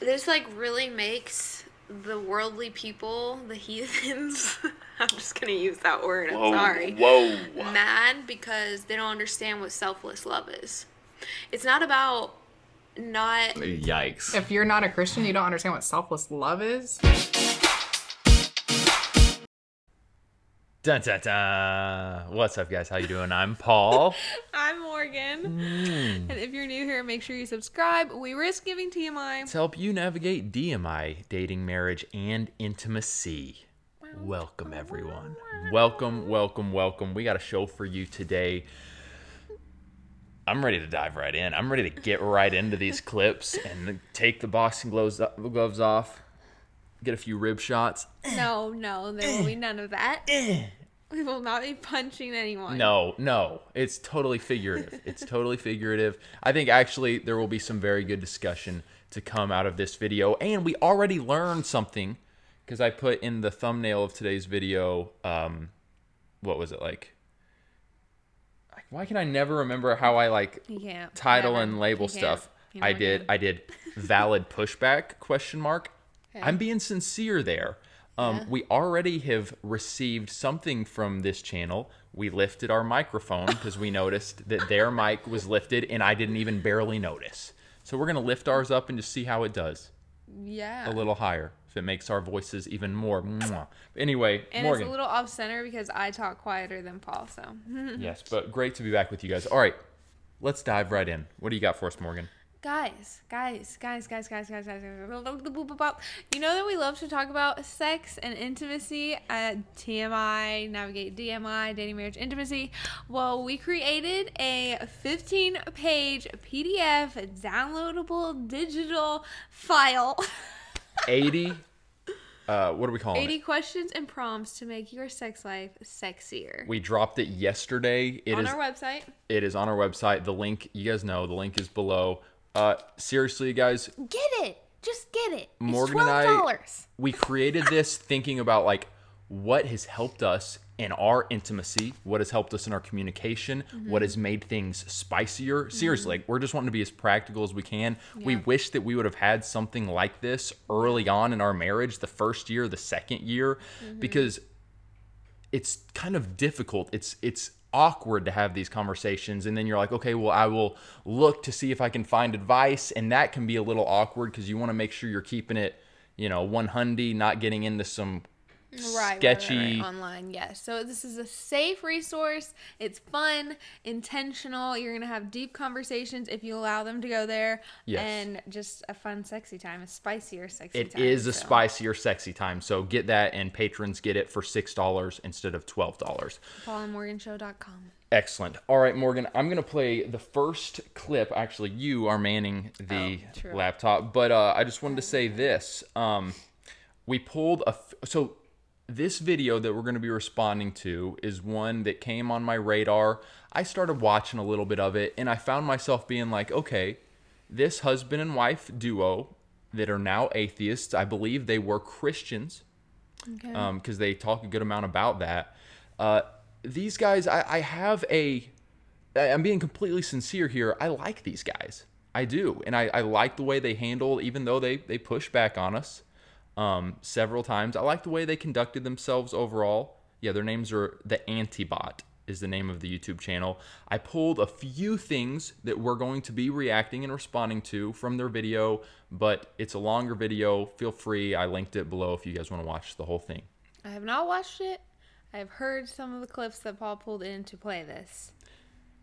this like really makes the worldly people, the heathens. I'm just gonna use that word. I'm sorry. Whoa. Mad because they don't understand what selfless love is. It's not about not Yikes. If you're not a Christian, you don't understand what selfless love is. Dun, dun, dun. What's up, guys? How you doing? I'm Paul. Morgan. Mm. And if you're new here, make sure you subscribe. We risk giving TMI. to help you navigate DMI, dating, marriage, and intimacy. Welcome, everyone. Welcome, welcome, welcome. We got a show for you today. I'm ready to dive right in. I'm ready to get right into these clips and take the boxing gloves gloves off, get a few rib shots. No, no, there will be none of that. We will not be punching anyone. No, no, it's totally figurative. It's totally figurative. I think actually there will be some very good discussion to come out of this video, and we already learned something because I put in the thumbnail of today's video. Um, what was it like? Like, Why can I never remember how I like title Whatever. and label You stuff? I did. I did. Valid pushback? Question mark. Okay. I'm being sincere there. Um, We already have received something from this channel. We lifted our microphone because we noticed that their mic was lifted, and I didn't even barely notice. So we're gonna lift ours up and just see how it does. Yeah. A little higher, if it makes our voices even more. Anyway, and Morgan. it's a little off center because I talk quieter than Paul. So yes, but great to be back with you guys. All right, let's dive right in. What do you got for us, Morgan? Guys, guys, guys, guys, guys, guys, guys, guys. You know that we love to talk about sex and intimacy at TMI, Navigate DMI, Dating Marriage Intimacy. Well, we created a 15 page PDF downloadable digital file. 80 uh what are we calling 80 it questions and prompts to make your sex life sexier. we dropped it yesterday It is on our website. it is on our website the link you guys know the link is below uh seriously guys Get it. Just get it. Morgan it's and I- $12. we created this thinking about like what has helped us in our intimacy what has helped us in our communication Mm-hmm. what has made things spicier seriously like we're just wanting to be as practical as we can we wish that we would have had something like this early on in our marriage the first year the second year Mm-hmm. because it's kind of difficult. It's it's awkward to have these conversations and then you're like, "Okay, well, I will look to see if I can find advice." And that can be a little awkward because you want to make sure you're keeping it, you know, 100, not getting into some Right, right, right, right, online. Yes. So this is a safe resource. It's fun, intentional. You're gonna have deep conversations if you allow them to go there, Yes. and just a fun, sexy time, a spicier, sexy It time. is a so. spicier, sexy time. So get that, and patrons get it for six dollars instead of twelve dollars. PaulandMorganShow.com. Excellent. All right, Morgan, I'm gonna play the first clip. Actually, you are manning the Oh, laptop, but uh, I just wanted to say this. Um, we pulled a f- so this video that we're going to be responding to is one that came on my radar. I started watching a little bit of it, and I found myself being like, okay, this husband and wife duo that are now atheists. I believe they were Christians Okay. because they talk a good amount about that. Uh, these guys, I, I have a, I'm being completely sincere here. I like these guys. I do, and I, I like the way they handle, even though they they push back on us um, several times. I like the way they conducted themselves overall. Yeah, their names are the Antibot is the name of the YouTube channel. I pulled a few things that we're going to be reacting and responding to from their video, but it's a longer video. Feel free. I linked it below if you guys want to watch the whole thing. I have not watched it. I have heard some of the clips that Paul pulled in to play this,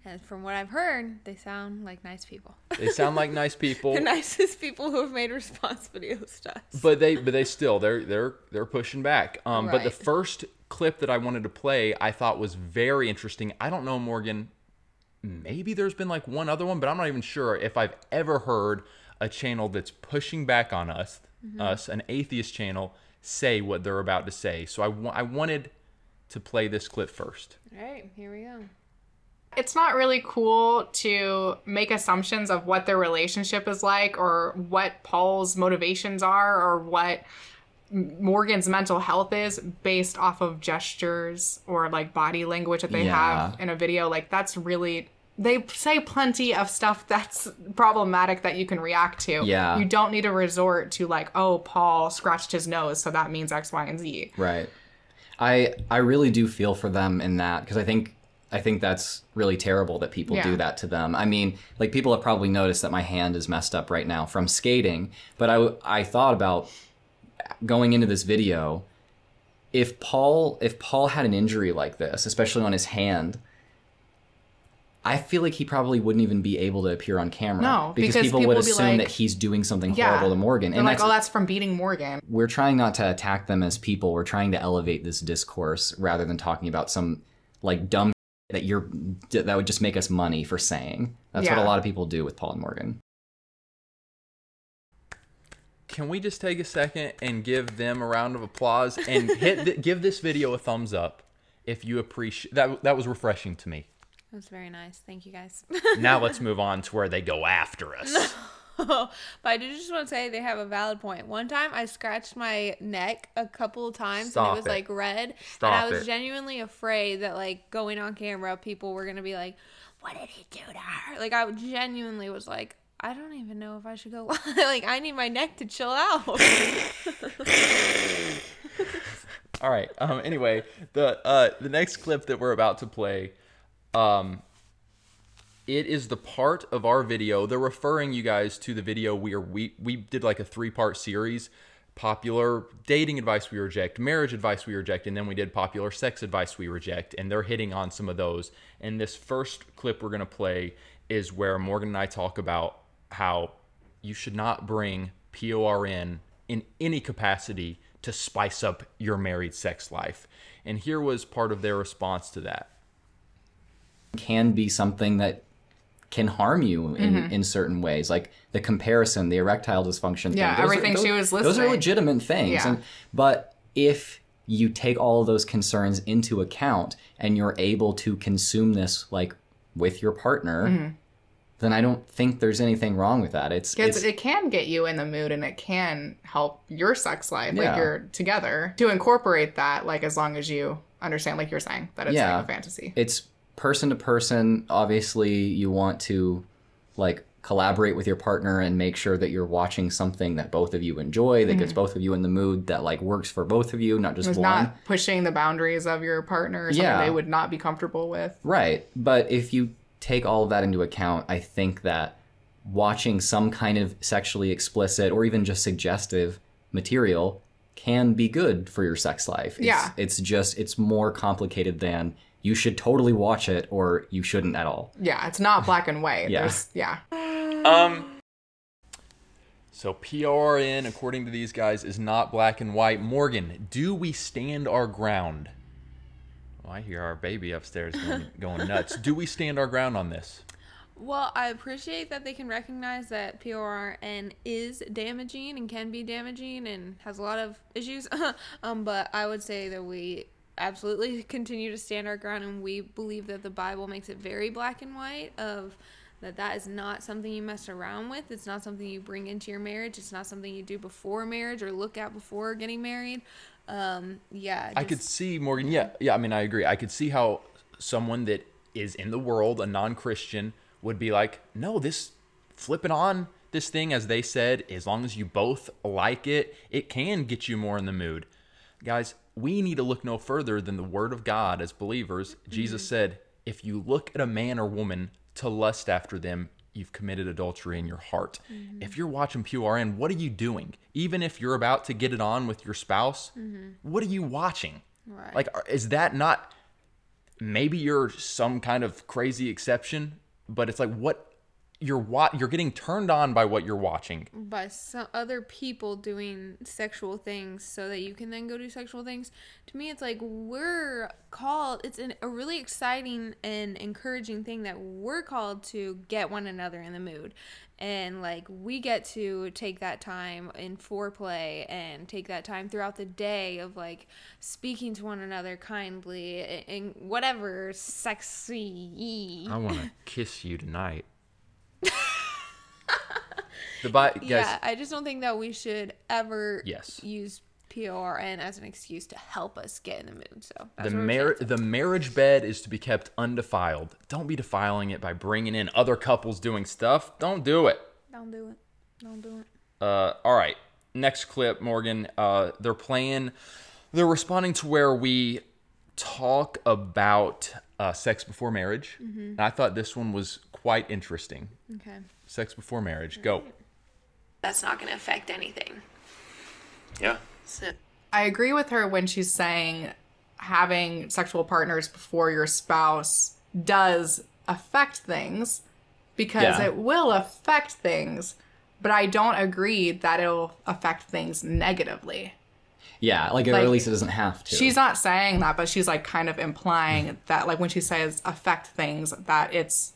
and from what I've heard, they sound like nice people. They sound like nice people. the nicest people who have made response videos to us. but they but they still they're they're they're pushing back um but the first clip that i wanted to play i thought was very interesting i don't know morgan maybe there's been like one other one but i'm not even sure if i've ever heard a channel that's pushing back on us us an atheist channel say what they're about to say so i, I wanted to play this clip first All right, here we go. It's not really cool to make assumptions of what their relationship is like or what Paul's motivations are or what Morgan's mental health is based off of gestures or like body language that they Yeah. have in a video. Like that's really they say plenty of stuff that's problematic that you can react to. Yeah. You don't need to resort to like, oh, Paul scratched his nose, so that means X, Y, and Z. Right. I I really do feel for them in that because I think I think that's really terrible that people Yeah. do that to them. I mean, like people have probably noticed that my hand is messed up right now from skating, but I I thought about going into this video if Paul if Paul had an injury like this, especially on his hand, I feel like he probably wouldn't even be able to appear on camera. No, because, because people, people would assume like- that he's doing something Yeah. horrible to Morgan. And like, that's, oh, that's from beating Morgan. we're trying not to attack them as people. We're trying to elevate this discourse rather than talking about some like dumb that you're that would just make us money for saying. That's what a lot of people do with Paul and Morgan. Can we just take a second and give them a round of applause and hit th- give this video a thumbs up if you appreciate that? That was refreshing to me. That was very nice. Thank you guys. Now let's move on to where they go after us. but I do just want to say they have a valid point. One time I scratched my neck a couple of times Stop and it was it. like red. Stop and I was it. genuinely afraid that like going on camera, people were gonna be like, "What did he do to her?" Like I genuinely was like, I don't even know if I should go. like I need my neck to chill out. All right. Um. Anyway, the uh the next clip that we're about to play, um, it is the part of our video. They're referring you guys to the video we are we we did like a three part series, popular dating advice we reject, marriage advice we reject, and then we did popular sex advice we reject, and they're hitting on some of those. And this first clip we're gonna play is where Morgan and I talk about how you should not bring PORN in any capacity to spice up your married sex life. And here was part of their response to that. Can be something that can harm you in, Mm-hmm. in certain ways, like the comparison, the erectile dysfunction. thing. Yeah, Those are- everything those- she was listening. Those are legitimate things. Yeah. And, but if you take all of those concerns into account and you're able to consume this like with your partner, Mm-hmm. then I don't think there's anything wrong with that. It's, it's it can get you in the mood and it can help your sex life, Yeah. like you're together, to incorporate that, like as long as you understand, like you're saying, that it's Yeah. like a fantasy. it's person to person. Obviously, you want to like collaborate with your partner and make sure that you're watching something that both of you enjoy, that gets mm-hmm. both of you in the mood, that like works for both of you, not just one. not pushing the boundaries of your partner Yeah. they would not be comfortable with. Right. But if you take all of that into account, I think that watching some kind of sexually explicit or even just suggestive material can be good for your sex life. It's, Yeah. It's just, it's more complicated than you should totally watch it or you shouldn't at all. Yeah, it's not black and white. Yeah. There's, yeah. Um. So PRN, according to these guys, is not black and white. Morgan, do we stand our ground? Well, I hear our baby upstairs going, going nuts. Do we stand our ground on this? Well, I appreciate that they can recognize that PRN is damaging and can be damaging and has a lot of issues. um, but I would say that we absolutely continue to stand our ground and we believe that the Bible makes it very black and white of that that is not something you mess around with. It's not something you bring into your marriage. It's not something you do before marriage or look at before getting married. Um, yeah. I could see Morgan. Yeah, yeah. I mean, I agree. I could see how someone that is in the world, a non-Christian, would be like, "No, this flipping on this thing, as they said, as long as you both like it, it can get you more in the mood." Guys, we need to look no further than the Word of God as believers. Jesus mm-hmm. said, "If you look at a man or woman to lust after them." You've committed adultery in your heart. Mm-hmm. If you're watching PRN, what are you doing? Even if you're about to get it on with your spouse, mm-hmm. what are you watching? Right. Like, is that not? Maybe you're some kind of crazy exception, but it's like what you're wa- You're getting turned on by what you're watching. by some other people doing sexual things so that you can then go do sexual things to me it's like we're called it's an, a really exciting and encouraging thing that we're called to get one another in the mood and like we get to take that time in foreplay and take that time throughout the day of like speaking to one another kindly and, and whatever sexy I want to kiss you tonight. the Bi- guys, yeah, I just don't think that we should ever Yes. use P O R N as an excuse to help us get in the mood. So that's The mar- the marriage bed is to be kept undefiled. Don't be defiling it by bringing in other couples doing stuff. Don't do it. Don't do it. Don't do it. Uh, all right. Next clip, Morgan. Uh, they're playing. They're responding to where we talk about uh, sex before marriage. And I thought this one was quite interesting. Okay. Sex before marriage. Go. That's not going to affect anything. Yeah. So I agree with her when she's saying having sexual partners before your spouse does affect things because Yeah. it will affect things, but I don't agree that it'll affect things negatively. Yeah, like, or at least it doesn't have to. She's not saying that, but she's like kind of implying mm-hmm. that, like when she says affect things, that it's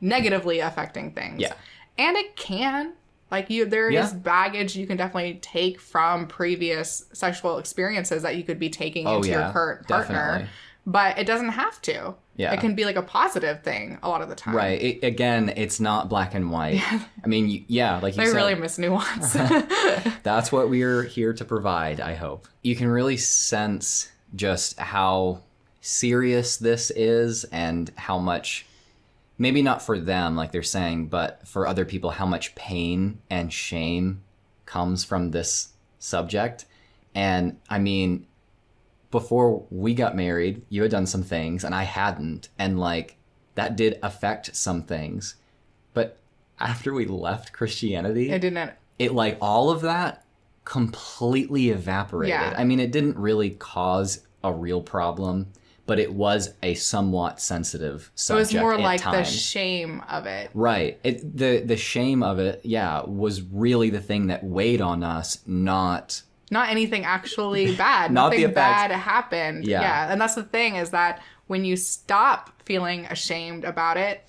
negatively affecting things. Yeah. and it can. Like you, there is Yeah. baggage you can definitely take from previous sexual experiences that you could be taking Oh, into yeah, your current partner, definitely. But it doesn't have to. Yeah. it can be like a positive thing a lot of the time. Right. It, again, it's not black and white. Yeah. I mean, yeah, like you They said, really miss nuance. that's what we're here to provide, I hope. You can really sense just how serious this is and how much maybe not for them like they're saying, but for other people how much pain and shame comes from this subject. And I mean, before we got married, you had done some things and I hadn't. And like that did affect some things. But after we left Christianity, it didn't. it like all of that completely evaporated. Yeah. I mean, it didn't really cause a real problem, but it was a somewhat sensitive It was subject. more like the shame of it. Right. It, the the shame of it, yeah, was really the thing that weighed on us, not not anything actually bad. Not Nothing bad happened. Yeah. yeah. And that's the thing is that when you stop feeling ashamed about it,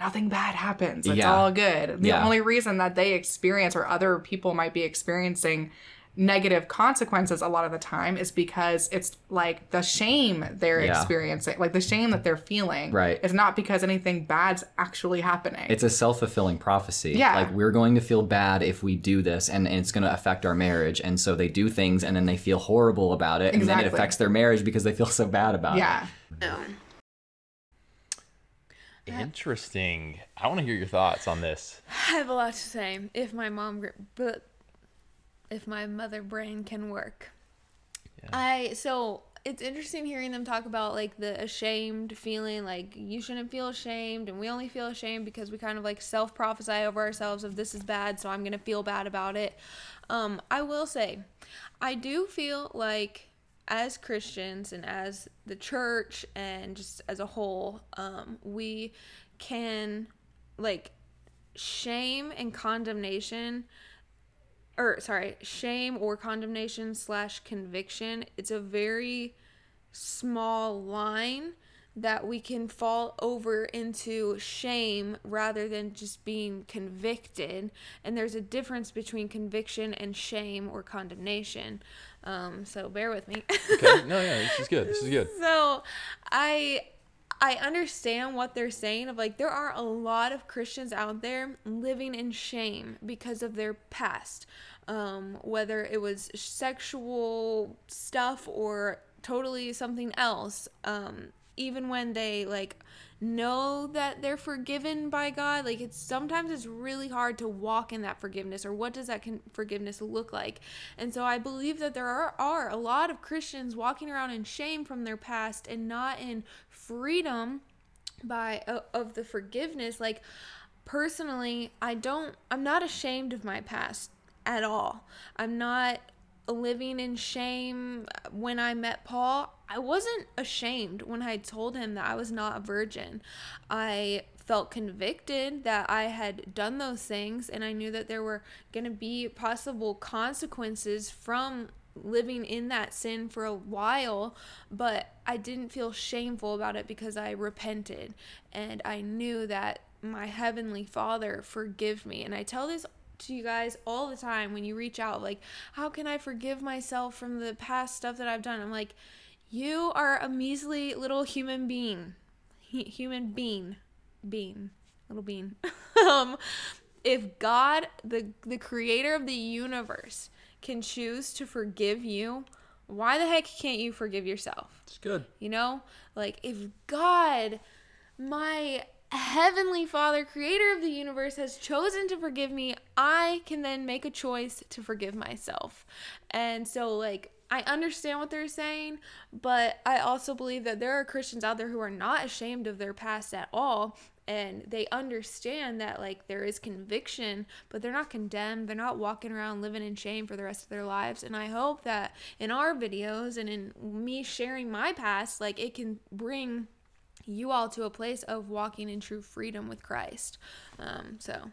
nothing bad happens. It's Yeah. all good. The Yeah. only reason that they experience or other people might be experiencing negative consequences a lot of the time is because it's like the shame they're Yeah. experiencing, like the shame that they're feeling. Right. It's not because anything bad's actually happening. it's a self-fulfilling prophecy. Yeah. Like we're going to feel bad if we do this and, and it's going to affect our marriage. And so they do things and then they feel horrible about it and then it affects their marriage because they feel so bad about it. yeah. Interesting. I want to hear your thoughts on this. I have a lot to say. If my mom, but if my mother brain can work, I so it's interesting hearing them talk about like the ashamed feeling. Like you shouldn't feel ashamed, and we only feel ashamed because we kind of like self prophesy over ourselves of this is bad, so I'm gonna feel bad about it. Um, I will say, I do feel like as Christians and as the church and just as a whole, um, we can like shame and condemnation or sorry shame or condemnation slash conviction it's a very small line that we can fall over into shame rather than just being convicted and there's a difference between conviction and shame or condemnation um, so bear with me Okay. No, yeah, this is good. This is good. so I I understand what they're saying of like there are a lot of Christians out there living in shame because of their past. Um, whether it was sexual stuff or totally something else. Um, even when they like know that they're forgiven by God, like it's sometimes it's really hard to walk in that forgiveness or what does that con- forgiveness look like? And so I believe that there are, are a lot of Christians walking around in shame from their past and not in freedom by uh, of the forgiveness like personally I don't I'm not ashamed of my past at all. I'm not living in shame when I met Paul. I wasn't ashamed when I told him that I was not a virgin. I felt convicted that I had done those things and I knew that there were going to be possible consequences from living in that sin for a while, but I didn't feel shameful about it because I repented and I knew that my heavenly Father forgive me. And I tell this to you guys all the time when you reach out like, how can I forgive myself from the past stuff that I've done? I'm like, you are a measly little human being. Hu- human being. Being. Little bean. um if God, the the creator of the universe, can choose to forgive you, why the heck can't you forgive yourself? It's good. You know? Like if God, my heavenly Father, creator of the universe has chosen to forgive me, I can then make a choice to forgive myself. And so like I understand what they're saying, but I also believe that there are Christians out there who are not ashamed of their past at all and they understand that like there is conviction but they're not condemned. They're not walking around living in shame for the rest of their lives. And i hope that in our videos and in me sharing my past like it can bring you all to a place of walking in true freedom with christ. Um, so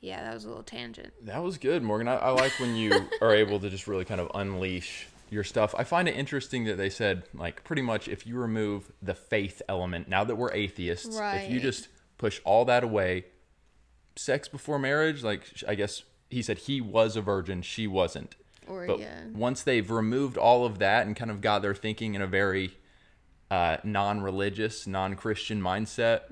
yeah that was a little tangent. That was good, Morgan. I, I like when you are able to just really kind of unleash your stuff. I find it interesting that they said, like, pretty much if you remove the faith element, now that we're atheists, if you just push all that away, sex before marriage, like, I guess he said he was a virgin, she wasn't. or But yeah once they've removed all of that and kind of got their thinking in a very uh, non-religious, non-Christian mindset,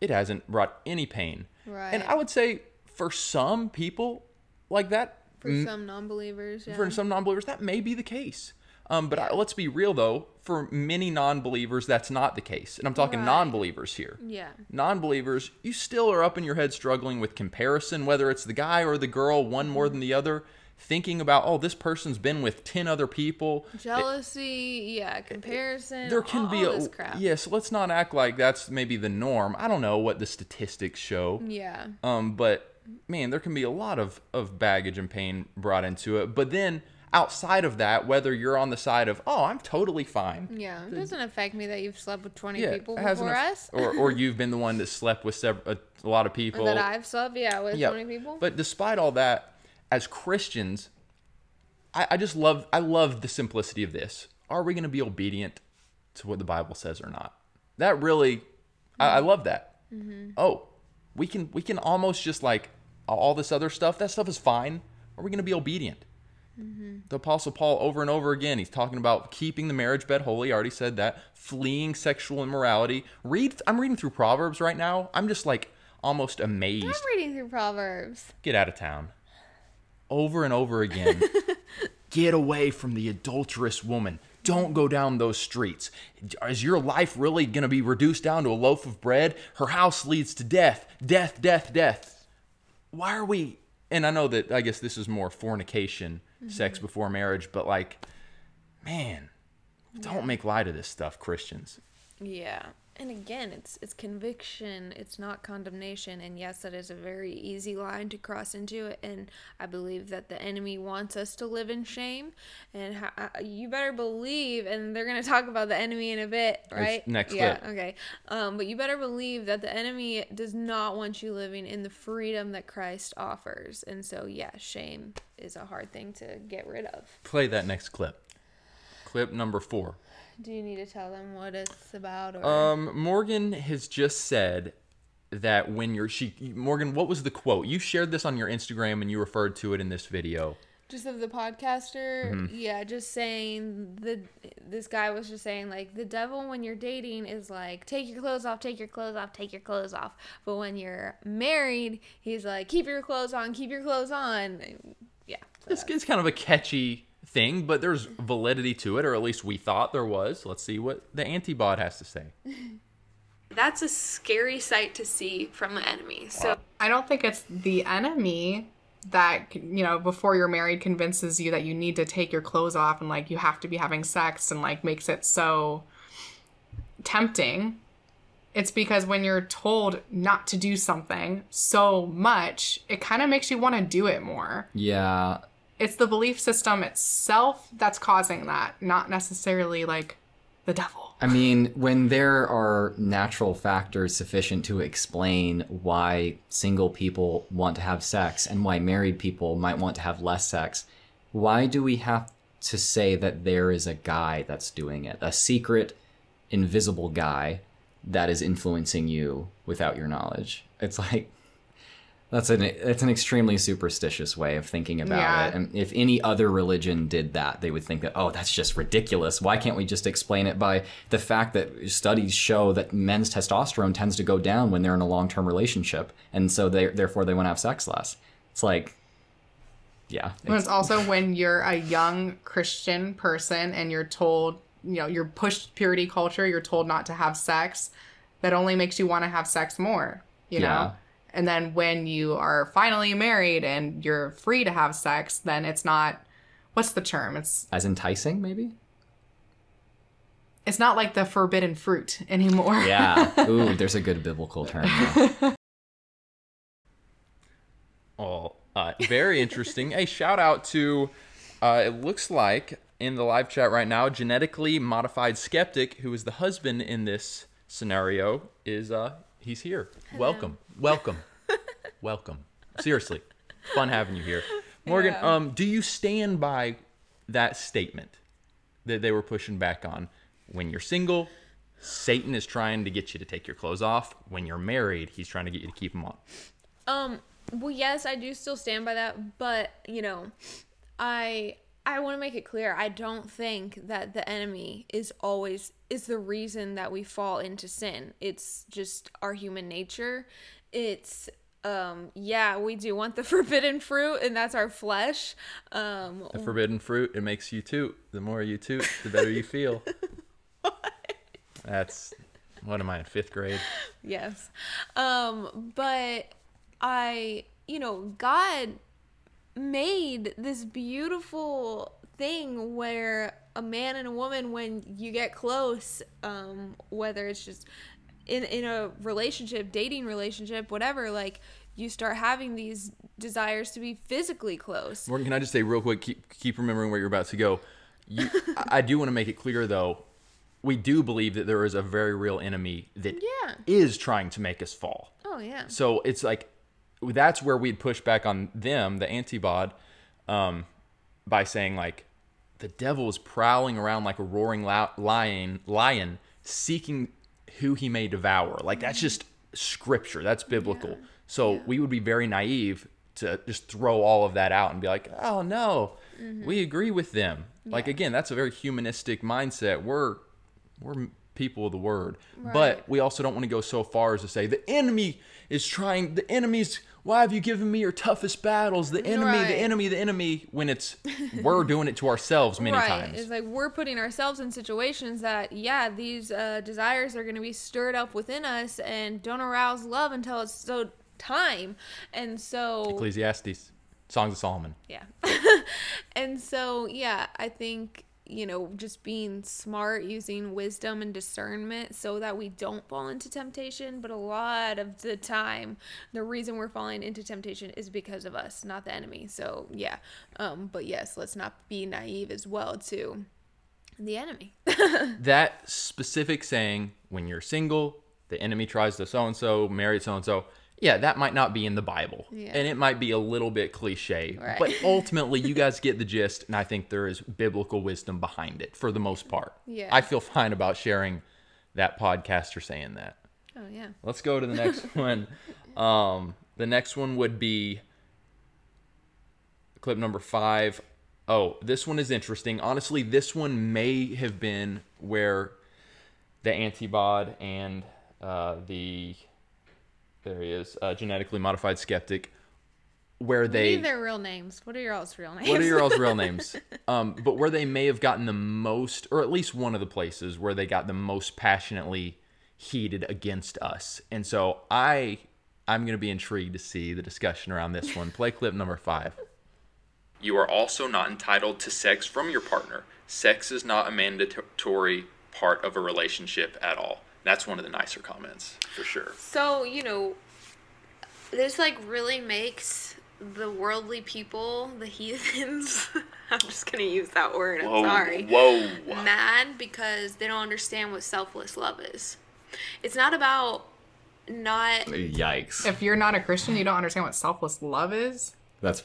it hasn't brought any pain. Right. And Mm-hmm. I would say for some people like that, for m- some non-believers yeah. for some non-believers, that may be the case. Um, but I, let's be real though, for many non-believers, that's not the case. And I'm talking Right. non-believers here. yeah Non-believers, you still are up in your head struggling with comparison, whether it's the guy or the girl, one more than the other. Thinking about, oh, this person's been with ten other people. jealousy yeah comparison there can all, be all a this crap yes. let's not act like that's maybe the norm. I don't know what the statistics show. yeah Um, but man, there can be a lot of, of baggage and pain brought into it. But then outside of that, whether you're on the side of, oh, I'm totally fine. Yeah, it doesn't affect me that you've slept with 20 Yeah, people before us. or, or you've been the one that slept with sev- a, a lot of people. that I've slept, yeah, with Yeah, 20 people. But despite all that, as Christians, I, I just love I love the simplicity of this. Are we going to be obedient to what the Bible says or not? That really, I, I love that. Mm-hmm. Oh, we can we can almost just like all this other stuff. That stuff is fine. Are we going to be obedient? Mm-hmm. The Apostle Paul, over and over again, he's talking about keeping the marriage bed holy. I already said that. Fleeing sexual immorality. Read. I'm reading through Proverbs right now. I'm just like almost amazed I'm reading through Proverbs. get out of town. Over and over again. get away from the adulterous woman. Don't go down those streets. Is your life really going to be reduced down to a loaf of bread? Her house leads to death, death, death, death. Why are we? And I know that I guess this is more fornication, mm-hmm. sex before marriage, but like, man, don't make light of this stuff, Christians. Yeah. And again, it's it's conviction, it's not condemnation. And yes, that is a very easy line to cross into. And I believe that the enemy wants us to live in shame. And how, uh, you better believe, and they're going to talk about the enemy in a bit, right? next yeah, clip. okay. Um, but you better believe that the enemy does not want you living in the freedom that Christ offers. And so, yeah, shame is a hard thing to get rid of. Play that next clip. Clip number four. Do you need to tell them what it's about? Or Um, Morgan has just said that when you're she Morgan, what was the quote? You shared this on your Instagram and you referred to it in this video. just of the podcaster Mm-hmm. yeah just saying the this guy was just saying like the devil when you're dating is like take your clothes off take your clothes off take your clothes off but when you're married he's like keep your clothes on keep your clothes on yeah so This is kind of a catchy thing, but there's validity to it, or at least we thought there was. Let's see what the antibot has to say. that's a scary sight to see from the enemy. So I don't think it's the enemy that you know before you're married convinces you that you need to take your clothes off and like you have to be having sex and like makes it so tempting. It's because when you're told not to do something so much it kind of makes you want to do it more. Yeah, it's the belief system itself that's causing that not necessarily like the devil I mean, when there are natural factors sufficient to explain why single people want to have sex and why married people might want to have less sex, why do we have to say that there is a guy that's doing it? A secret, invisible guy that is influencing you without your knowledge? It's like, That's an it's an extremely superstitious way of thinking about Yeah. it. And if any other religion did that, they would think that oh, that's just ridiculous. Why can't we just explain it by the fact that studies show that men's testosterone tends to go down when they're in a long-term relationship, and so they therefore they want to have sex less. It's like, yeah, And it's also when you're a young Christian person and you're told, you know, you're pushed purity culture, you're told not to have sex, that only makes you want to have sex more, you Yeah. know? And then when you are finally married and you're free to have sex, then it's not what's the term? It's as enticing maybe. it's not like the forbidden fruit anymore. Yeah. Ooh, there's a good biblical term. there. Oh, uh, very interesting. a shout out to, uh, it looks like in the live chat right now, genetically modified skeptic, who is the husband in this scenario, is uh, he's here. Welcome, welcome, welcome. Seriously, fun having you here, Morgan. Yeah. Um, do you stand by that statement that they were pushing back on? When you're single, Satan is trying to get you to take your clothes off. When you're married, he's trying to get you to keep them on. Um, well, yes, I do still stand by that, but you know, I I want to make it clear. I don't think that the enemy is always is the reason that we fall into sin. It's just our human nature. It's um yeah, we do want the forbidden fruit and that's our flesh. Um The forbidden fruit, it makes you toot. The more you toot, the better you feel. That's what am I in fifth grade? yes. Um, but I, you know, God made this beautiful thing where a man and a woman, when you get close, um, whether it's just in in a relationship, dating relationship, whatever, like you start having these desires to be physically close. Morgan, can I just say real quick? Keep keep remembering where you're about to go. You, I do want to make it clear though. We do believe that there is a very real enemy that is Yeah. trying to make us fall. Oh yeah. So it's like that's where we'd push back on them, the antibod, um, by saying like the devil is prowling around like a roaring lion, lion seeking who he may devour. Like that's just scripture. That's biblical. So we would be very naive to just throw all of that out and be like, oh no, mm-hmm. we agree with them. Like again, that's a very humanistic mindset. We're we're people of the word but we also don't want to go so far as to say the enemy is trying the enemy's why have you given me your toughest battles the enemy Right. the enemy the enemy when it's we're doing it to ourselves many right. times It's like we're putting ourselves in situations that, yeah, these uh, desires are going to be stirred up within us and don't arouse love until it's so time. And so, ecclesiastes songs of solomon yeah. and so, yeah, I think, you know, just being smart, using wisdom and discernment so that we don't fall into temptation. But a lot of the time, the reason we're falling into temptation is because of us, not the enemy. So, yeah. Um, but yes, let's not be naive as well to the enemy. that specific saying when you're single the enemy tries to so and so marry so and so yeah that might not be in the bible Yeah. and it might be a little bit cliche Right. but ultimately you guys get the gist and i think there is biblical wisdom behind it for the most part Yeah. i feel fine about sharing that podcaster saying that Oh, yeah. let's go to the next one um the next one would be clip number five. Oh, this one is interesting. Honestly, this one may have been where the antibod and uh, the there he is, uh, genetically modified skeptic, where they Leave their real names. What are your all's real names? what are your all's real names? Um, but where they may have gotten the most, or at least one of the places where they got the most passionately heated against us. And so I, I'm going to be intrigued to see the discussion around this one. Play clip number five. You are also not entitled to sex from your partner. Sex is not a mandatory part of a relationship at all. That's one of the nicer comments for sure. So, you know, this like really makes the worldly people, the heathens, I'm just going to use that word, I'm sorry. Whoa. Mad because they don't understand what selfless love is. It's not about not Yikes. If you're not a Christian, you don't understand what selfless love is. That's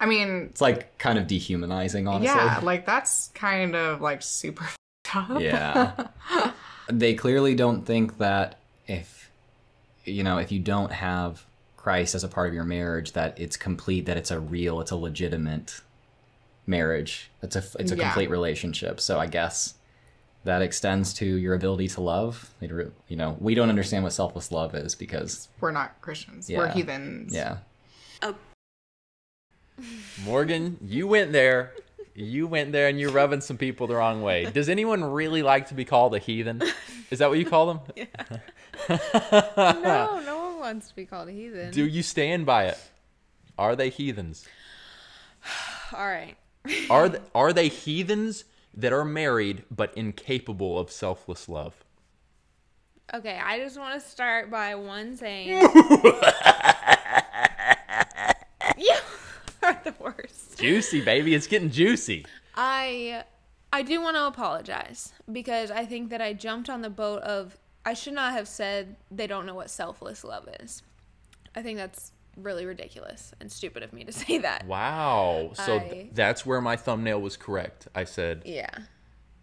I mean, it's like kind of dehumanizing, honestly. yeah, like that's kind of like super f***ed up. Yeah. they clearly don't think that if you know, if you don't have Christ as a part of your marriage, that it's complete, that it's a real, it's a legitimate marriage. It's a it's a Yeah. complete relationship. So I guess that extends to your ability to love. You know, we don't understand what selfless love is because We're not Christians. We're heathens. yeah, oh. Morgan, you went there. You went there and you're rubbing some people the wrong way. Does anyone really like to be called a heathen? Is that what you call them? no, no one wants to be called a heathen. Do you stand by it? Are they heathens? All right. Are th- are they heathens that are married but incapable of selfless love? Okay, I just want to start by one saying You are the worst. Juicy, baby. It's getting juicy. I I do want to apologize because I think that I jumped on the boat of I should not have said they don't know what selfless love is. I think that's really ridiculous and stupid of me to say that. Wow. So th- that's where my thumbnail was correct. I said, Yeah.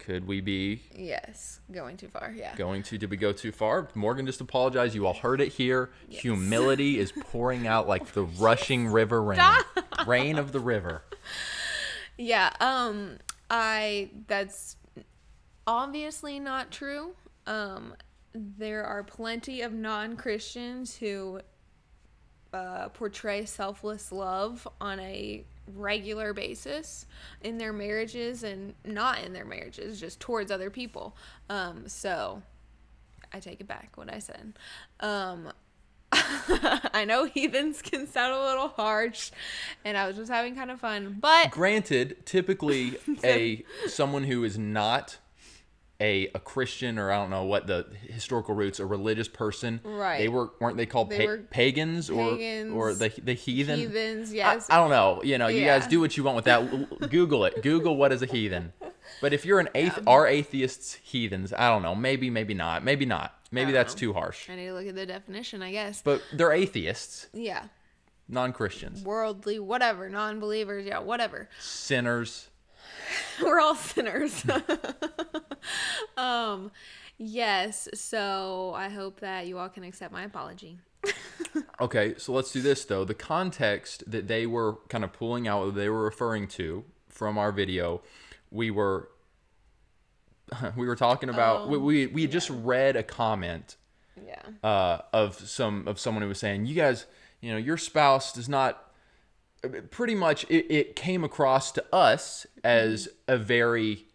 Could we be Yes. Going too far. Yeah. going to did we go too far? Morgan just apologized. You all heard it here. Humility is pouring out like the rushing river rain. Rain of the river. Yeah, um I that's obviously not true. Um there are plenty of non-Christians who uh, portray selfless love on a regular basis in their marriages and not in their marriages, just towards other people. Um, so I take it back what I said. Um, I know heathens can sound a little harsh, and I was just having kind of fun, but Granted, typically a someone who is not a, a Christian or I don't know what the historical roots, a religious person. Right. They were weren't they called They pa- were pagans or pagans, or the the heathen? heathens, I, yes. I don't know. You know, you guys do what you want with that. Google it. Google what is a heathen. But if you're an athe- are atheists heathens? I don't know. Maybe, maybe not. Maybe not. Maybe that's know. too harsh. I need to look at the definition, I guess. But they're atheists, yeah, non-Christians, worldly, whatever, non-believers, yeah, whatever. sinners. We're all sinners. um, yes. So I hope that you all can accept my apology. Okay, so let's do this though. The context that they were kind of pulling out, they were referring to from our video, we were we were talking about. we we, we had just read a comment Yeah. uh, of some of someone who was saying, "You guys, you know, your spouse does not." Pretty much, it, it came across to us as a very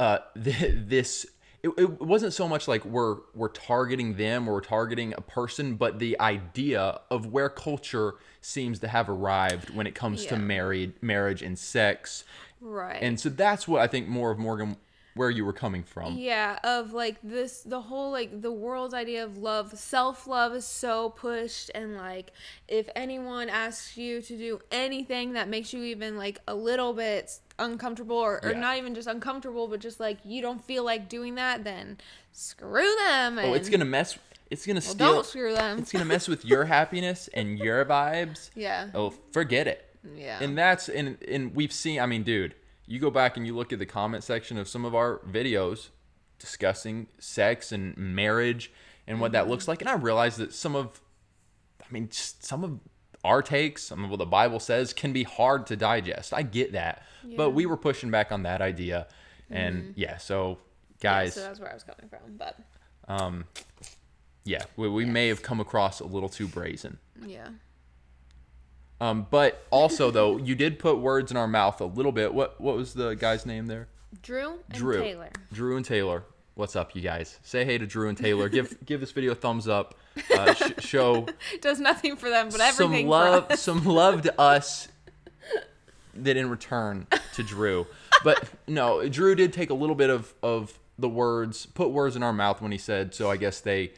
uh, th- this. It, it wasn't so much like we're we're targeting them or we're targeting a person, but the idea of where culture seems to have arrived when it comes to married marriage and sex, Right. and so that's what I think more of Morgan where you were coming from. Yeah, of like this, the whole like the world's idea of love, self love is so pushed, and like if anyone asks you to do anything that makes you even like a little bit uncomfortable, or, or Yeah. not even just uncomfortable, but just like you don't feel like doing that, then screw them. Oh, it's gonna mess. It's gonna well, steal. don't screw them. It's gonna mess with your happiness and your vibes. Yeah. Oh, forget it. Yeah. And that's and and we've seen. I mean, dude, you go back and you look at the comment section of some of our videos discussing sex and marriage and what Mm-hmm. that looks like, and I realized that some of, I mean, some of our takes, some of what the Bible says, can be hard to digest. I get that, but we were pushing back on that idea, and yeah, so Mm-hmm. Yeah, guys, so that's where I was coming from, but Um, yeah, we, we may have come across a little too brazen. yeah. Um, but also though, you did put words in our mouth a little bit. What what was the guy's name there? Drew and Drew. Taylor. Drew and Taylor. What's up, you guys? Say hey to Drew and Taylor. give give this video a thumbs up. Uh, sh- show Does nothing for them, but some everything for love, some love to us. That in return to Drew, but no, Drew did take a little bit of of the words, put words in our mouth when he said. So I guess they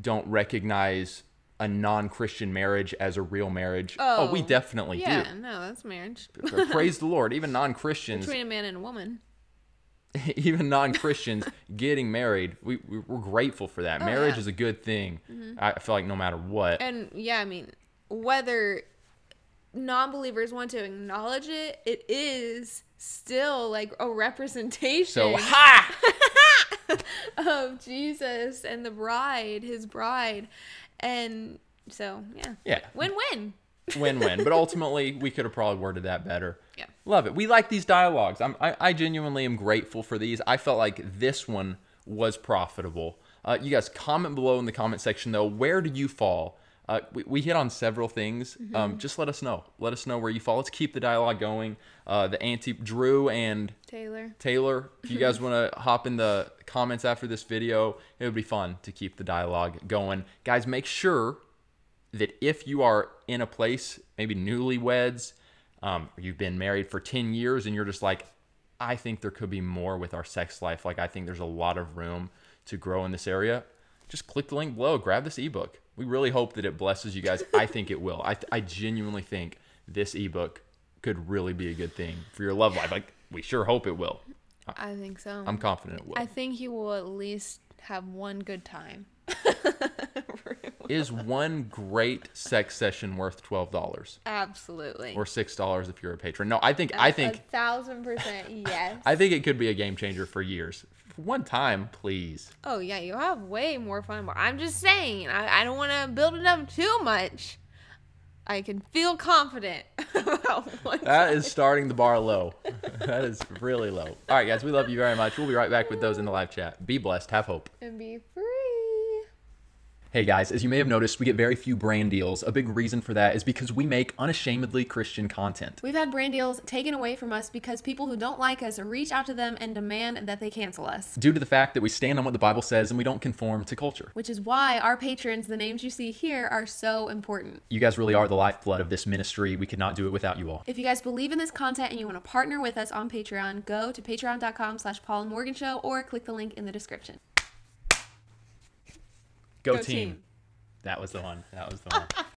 don't recognize a non-Christian marriage as a real marriage. Oh, we Oh, definitely Yeah, do. Yeah, no, that's marriage praise the Lord. Even non-Christians, between a man and a woman. even non-Christians getting married, we we- we're grateful for that. Oh, Marriage yeah. Mm-hmm. is a good thing. I feel like no matter what. And yeah, I mean, whether non-believers want to acknowledge it, it is still like a representation So ha! of Jesus and the bride, his bride. And So yeah, Yeah. win-win. win-win. But ultimately, we could have probably worded that better. Yeah. Love it. We like these dialogues. I'm, I, I genuinely am grateful for these. I felt like this one was profitable. Uh, you guys comment below in the comment section though. Where do you fall? Uh, we, we hit on several things. Um, just let us know. Let us know where you fall. Let's keep the dialogue going. Uh, the anti Drew and Taylor. Taylor, if you guys want to hop in the comments after this video, it would be fun to keep the dialogue going. Guys, make sure that if you are in a place, maybe newlyweds, um, you've been married for 10 years and you're just like, I think there could be more with our sex life. Like, I think there's a lot of room to grow in this area. Just click the link below, grab this ebook. We really hope that it blesses you guys. I think it will. I, I genuinely think this ebook could really be a good thing for your love life. Like, we sure hope it will. I think so. I'm confident it will. I think you will at least have one good time. Is one great sex session worth twelve dollars Absolutely. or six dollars if you're a patron? No, I think I A think thousand percent yes. I think it could be a game changer for years. One time, please. oh yeah, you'll have way more fun. I'm just saying, I, I don't want to build it up too much. I can feel confident about one That is starting the bar low. that is really low. All right, guys, we love you very much. We'll be right back with those in the live chat. Be blessed. Have hope. and be free. Hey guys, as you may have noticed, we get very few brand deals. A big reason for that is because we make unashamedly Christian content. We've had brand deals taken away from us because people who don't like us reach out to them and demand that they cancel us. Due to the fact that we stand on what the Bible says and we don't conform to culture. Which is why our patrons, the names you see here, are so important. You guys really are the lifeblood of this ministry. We could not do it without you all. If you guys believe in this content and you want to partner with us on Patreon, go to patreon.com slash Paul and Morgan Show or click the link in the description. Go, Go team. team. That was the one. That was the one.